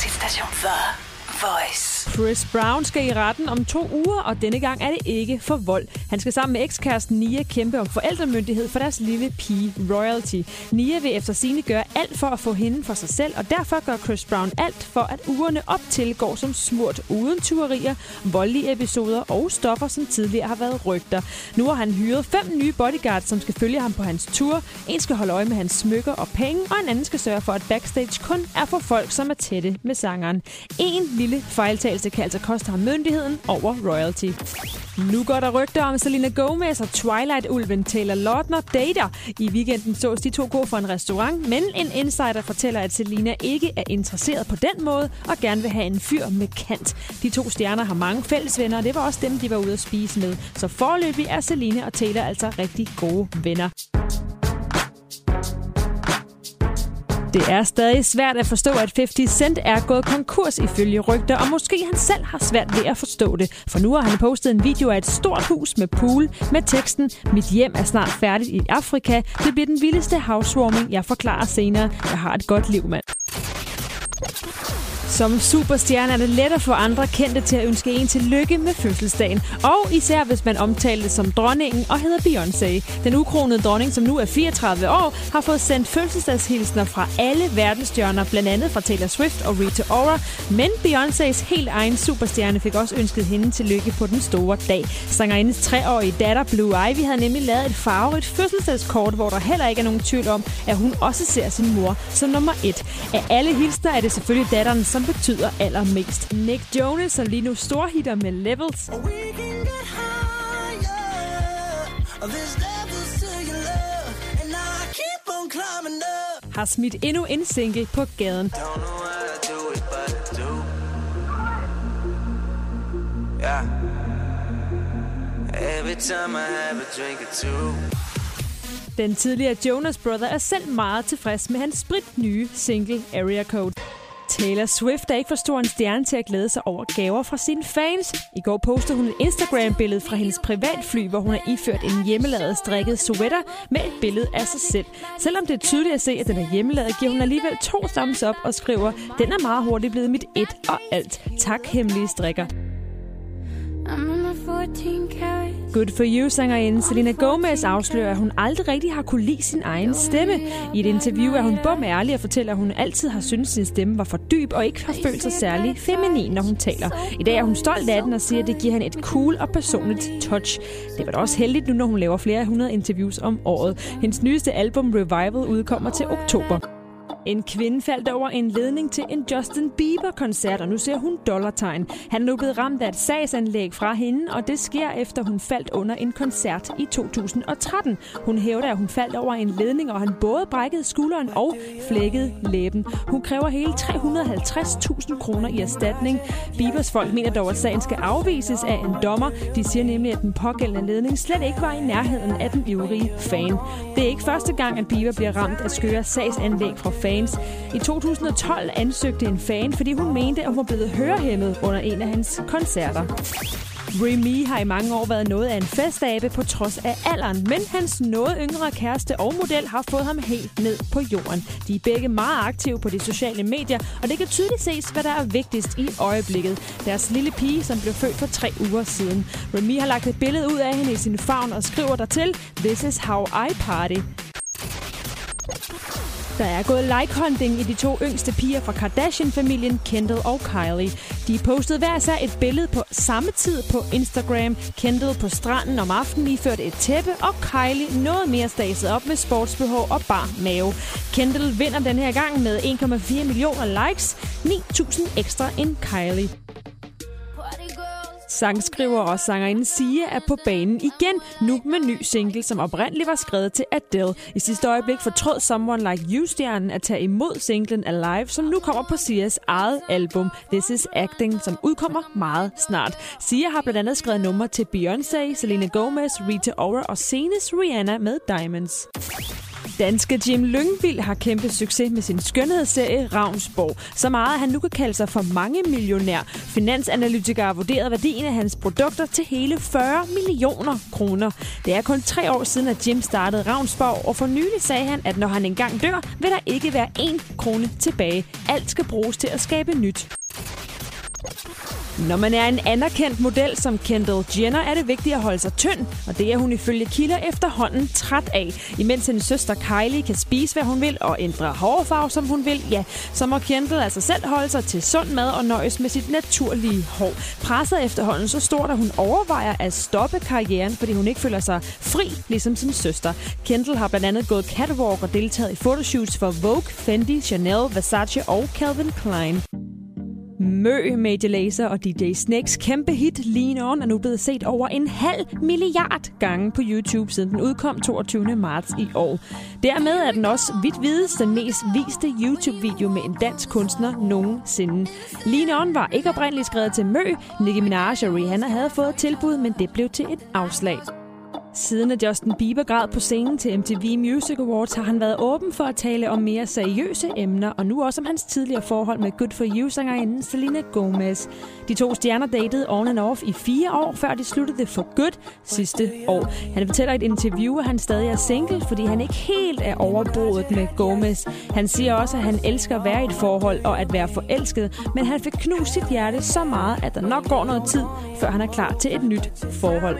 Danmarks hitstation. Voice. Chris Brown skal i retten om to uger, og denne gang er det ikke for vold. Han skal sammen med ekskæresten Nia kæmpe om forældremyndighed for deres lille pige Royalty. Nia vil efter sine gøre alt for at få hende for sig selv, og derfor gør Chris Brown alt for, at ugerne op til går som smurt uden tyverier, voldelige episoder og stoffer, som tidligere har været rygter. Nu har han hyret fem nye bodyguards, som skal følge ham på hans tur. En skal holde øje med hans smykker og penge, og en anden skal sørge for, at backstage kun er for folk, som er tætte med sangeren. En lille fejltagelse kan altså koste ham myndigheden over royalty. Nu går der rygter om Selena Gomez og Twilight-ulven Taylor Lautner dater. I weekenden sås de to gå for en restaurant, men en insider fortæller, at Selena ikke er interesseret på den måde og gerne vil have en fyr med kant. De to stjerner har mange fælles venner, og det var også dem, de var ude at spise med. Så forløbig er Selena og Taylor altså rigtig gode venner. Det er stadig svært at forstå, at 50 Cent er gået konkurs ifølge rygter, og måske han selv har svært ved at forstå det. For nu har han postet en video af et stort hus med pool med teksten Mit hjem er snart færdigt i Afrika. Det bliver den vildeste housewarming, jeg forklarer senere. Jeg har et godt liv, mand. Som superstjerne er det let at få andre kendte til at ønske en til lykke med fødselsdagen. Og især hvis man omtaler som dronningen og hedder Beyoncé. Den ukronede dronning, som nu er 34 år, har fået sendt fødselsdagshilsner fra alle verdensstjerner, blandt andet fra Taylor Swift og Rita Ora. Men Beyoncés helt egen superstjerne fik også ønsket hende til lykke på den store dag. Sangerindes treårige datter Blue Ivy havde nemlig lavet et farverigt fødselsdagskort, hvor der heller ikke er nogen tvivl om, at hun også ser sin mor som nummer et. Af alle hilsner er det selvfølgelig datteren, som betyder allermest. Nick Jonas er lige nu storhitter med Levels. Har smidt endnu en single på gaden. Yeah. Every time I have a drink or two. Den tidligere Jonas Brother er selv meget tilfreds med hans sprit nye single Area Code. Taylor Swift er ikke for stor en stjerne til at glæde sig over gaver fra sine fans. I går postede hun et Instagram-billede fra hendes privatfly, hvor hun har iført en hjemmelavet strikket sweater med et billede af sig selv. Selvom det er tydeligt at se, at den er hjemmelavet, giver hun alligevel to thumbs up og skriver, den er meget hurtigt blevet mit et og alt. Tak, hemmelige strikker. Good for you, sangerinde Selena Gomez afslører, at hun aldrig rigtig har kunne lide sin egen stemme. I et interview er hun bum ærlig og fortæller, at hun altid har syntes, at sin stemme var for dyb og ikke har følt sig særlig feminin, når hun taler. I dag er hun stolt af den og siger, at det giver hende et cool og personligt touch. Det var da også heldigt nu, når hun laver flere hundrede interviews om året. Hendes nyeste album Revival udkommer til oktober. En kvinde faldt over en ledning til en Justin Bieber-koncert, og nu ser hun dollartegn. Han er nu blevet ramt af et sagsanlæg fra hende, og det sker efter hun faldt under en koncert i 2013. Hun hævder, at hun faldt over en ledning, og han både brækkede skulderen og flækkede læben. Hun kræver hele 350.000 kroner i erstatning. Biebers folk mener dog, at sagen skal afvises af en dommer. De siger nemlig, at den pågældende ledning slet ikke var i nærheden af den ivrige fan. Det er ikke første gang, at Bieber bliver ramt af skøre sagsanlæg fra fans. I 2012 ansøgte en fan, fordi hun mente, at hun var blevet hørehæmmet under en af hans koncerter. Remy har i mange år været noget af en festabe på trods af alderen, men hans noget yngre kæreste og model har fået ham helt ned på jorden. De er begge meget aktive på de sociale medier, og det kan tydeligt ses, hvad der er vigtigst i øjeblikket. Deres lille pige, som blev født for tre uger siden. Remy har lagt et billede ud af hende i sin favn og skriver dertil, This is how I party. Der er gået like-hunting i de to yngste piger fra Kardashian-familien, Kendall og Kylie. De postede hver sig et billede på samme tid på Instagram. Kendall på stranden om aftenen iført et tæppe, og Kylie noget mere staset op med sportsbehov og bar mave. Kendall vinder den her gang med 1,4 millioner likes, 9.000 ekstra end Kylie. Sangskriver og sangerinde Sia er på banen igen, nu med ny single, som oprindeligt var skrevet til Adele. I sidste øjeblik fortrød Someone Like You-stjernen at tage imod singlen Alive, som nu kommer på Sias eget album This Is Acting, som udkommer meget snart. Sia har blandt andet skrevet numre til Beyoncé, Selena Gomez, Rita Ora og senest Rihanna med Diamonds. Danske Jim Lyngvild har kæmpe succes med sin skønhedsserie Ravnsborg. Så meget, at han nu kan kalde sig for mange millionær. Finansanalytikere har vurderet værdien af hans produkter til hele 40 millioner kroner. Det er kun tre år siden, at Jim startede Ravnsborg, og for nylig sagde han, at når han engang dør, vil der ikke være én krone tilbage. Alt skal bruges til at skabe nyt. Når man er en anerkendt model som Kendall Jenner, er det vigtigt at holde sig tynd, og det er hun ifølge kilder efterhånden træt af. Imens hendes søster Kylie kan spise, hvad hun vil, og ændre hårfarve, som hun vil, ja, så må Kendall altså selv holde sig til sund mad og nøjes med sit naturlige hår. Presset efterhånden så stort, at hun overvejer at stoppe karrieren, fordi hun ikke føler sig fri, ligesom sin søster. Kendall har blandt andet gået catwalk og deltaget i fotoshoots for Vogue, Fendi, Chanel, Versace og Calvin Klein. Mø, Major Lazer og DJ Snakes kæmpe hit Lean On er nu blevet set over en halv milliard gange på YouTube, siden den udkom 22. marts i år. Dermed er den også vidt vides den mest viste YouTube-video med en dansk kunstner nogensinde. Lean On var ikke oprindeligt skrevet til Mø. Nicki Minaj og Rihanna havde fået tilbud, men det blev til et afslag. Siden at Justin Bieber græd på scenen til MTV Music Awards, har han været åben for at tale om mere seriøse emner, og nu også om hans tidligere forhold med Good For You-sangerinden Selena Gomez. De to stjerner datede on and off i fire år, før de sluttede det for good sidste år. Han fortæller i et interview, at han stadig er single, fordi han ikke helt er overbodet med Gomez. Han siger også, at han elsker at være i et forhold og at være forelsket, men han fik knust sit hjerte så meget, at der nok går noget tid, før han er klar til et nyt forhold.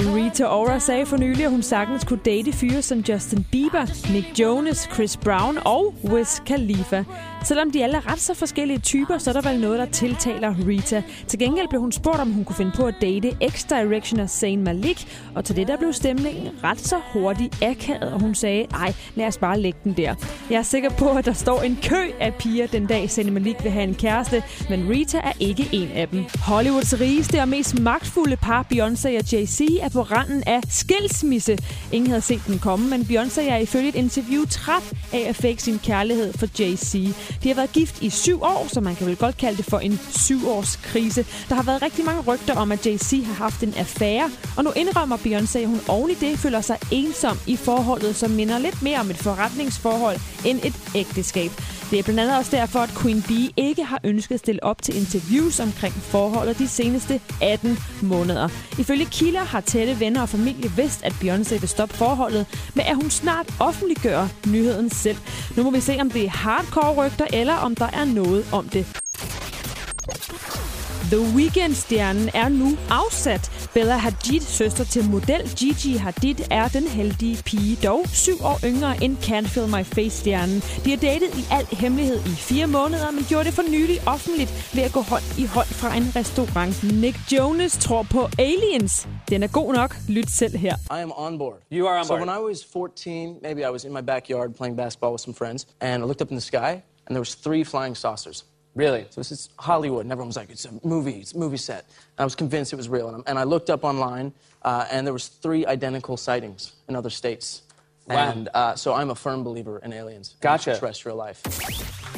Rita Ora sagde for nylig, at hun sagtens kunne date fyre som Justin Bieber, Nick Jonas, Chris Brown og Wiz Khalifa. Selvom de alle er ret så forskellige typer, så er der vel noget, der tiltaler Rita. Til gengæld blev hun spurgt, om hun kunne finde på at date ex-directioner Zayn Malik, og til det der blev stemningen ret så hurtigt akavet, og hun sagde, ej, lad os bare lægge den der. Jeg er sikker på, at der står en kø af piger den dag, Zayn Malik vil have en kæreste, men Rita er ikke en af dem. Hollywoods rigeste og mest magtfulde par, Beyoncé og Jay-Z, er på randen af skilsmisse. Ingen havde set den komme, men Beyoncé er ifølge et interview træt af at fake sin kærlighed for Jay-Z. De har været gift i syv år, så man kan vel godt kalde det for en syvårskrise. Der har været rigtig mange rygter om, at Jay-Z har haft en affære, og nu indrømmer Beyoncé, at hun oven i det føler sig ensom i forholdet, som minder lidt mere om et forretningsforhold end et ægteskab. Det er blandt andet også derfor, at Queen Bee ikke har ønsket at stille op til interviews omkring forholdet de seneste 18 måneder. Ifølge kilder har tætte venner og familie vidst, at Beyoncé vil stoppe forholdet, men at hun snart offentliggør nyheden selv. Nu må vi se, om det er hardcore rygter, eller om der er noget om det. The Weeknd-stjernen er nu afsat. Bella Hadid, søster til model Gigi Hadid, er den heldige pige, dog syv år yngre end Can't Feel My Face-stjernen. De har datet i al hemmelighed i fire måneder, men gjorde det for nylig offentligt ved at gå hånd i hånd fra en restaurant. Nick Jonas tror på aliens. Den er god nok. Lyt selv her. I am on board. You are on so board. when I was 14, maybe I was in my backyard playing basketball with some friends, and I looked up in the sky, and there was three flying saucers. Really? So this is Hollywood, and everyone was like, "It's a movie. It's a movie set." And I was convinced it was real, and, and I looked up online, uh, and there was three identical sightings in other states. Wow. And uh, so I'm a firm believer in aliens. Gotcha. Terrestrial life.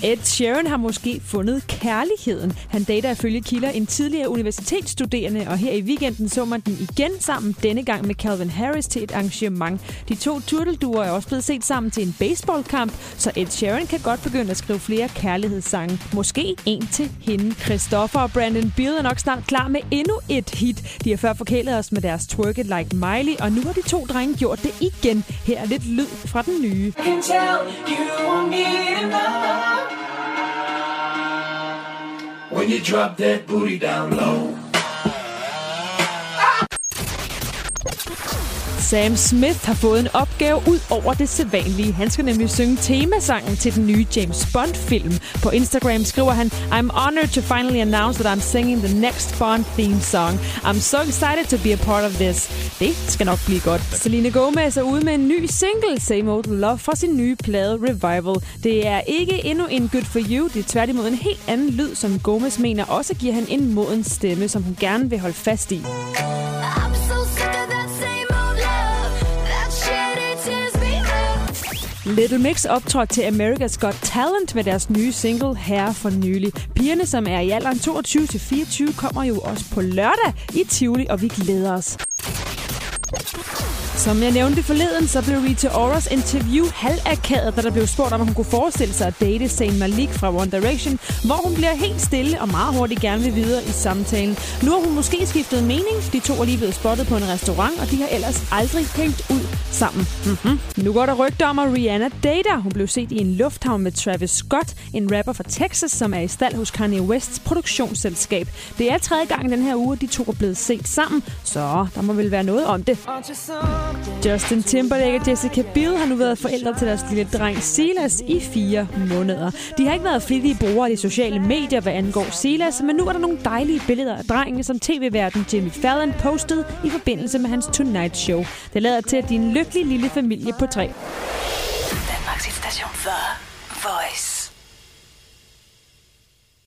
Ed Sheeran har måske fundet kærligheden. Han dater ifølge kilder en tidligere universitetsstuderende, og her i weekenden så man den igen sammen, denne gang med Calvin Harris til et arrangement. De to turtelduer er også blevet set sammen til en baseballkamp, så Ed Sheeran kan godt begynde at skrive flere kærlighedssange. Måske en til hende. Christopher og Brandon Beal er nok snart klar med endnu et hit. De har før forkælet os med deres Twerk It Like Miley, og nu har de to drenge gjort det igen. Her er lidt lyd fra den nye. can tell you. When you drop that booty down low. Sam Smith har fået en opgave ud over det sædvanlige. Han skal nemlig synge temasangen til den nye James Bond-film. På Instagram skriver han, I'm honored to finally announce that I'm singing the next Bond theme song. I'm so excited to be a part of this. Det skal nok blive godt. Selena Gomez er ude med en ny single, Same Old Love, fra sin nye plade Revival. Det er ikke endnu en Good For You, det er tværtimod en helt anden lyd, som Gomez mener også giver han en moden stemme, som hun gerne vil holde fast i. Little Mix optrådte til America's Got Talent med deres nye single her for nylig. Pigerne, som er i alderen 22-24, kommer jo også på lørdag i Tivoli, og vi glæder os. Som jeg nævnte forleden, så blev Rita Oras interview halvakadet, da der blev spurgt om, hun kunne forestille sig at date Zayn Malik fra One Direction, hvor hun bliver helt stille og meget hurtigt gerne vil videre i samtalen. Nu har hun måske skiftet mening. De to er lige blevet spottet på en restaurant, og de har ellers aldrig hængt ud sammen. Mm-hmm. Nu går der rygter om, at Rihanna dater. Hun blev set i en lufthavn med Travis Scott, en rapper fra Texas, som er i stald hos Kanye Wests produktionsselskab. Det er tredje gang den her uge, de to er blevet set sammen, så der må vel være noget om det. Justin Timberlake og Jessica Biel har nu været forældre til deres lille dreng Silas i fire måneder. De har ikke været flittige brugere af de sociale medier, hvad angår Silas, men nu er der nogle dejlige billeder af drengen, som tv-verden Jimmy Fallon postede i forbindelse med hans Tonight Show. Det lader til, at de en lykkelig lille familie på tre. Danmarks station for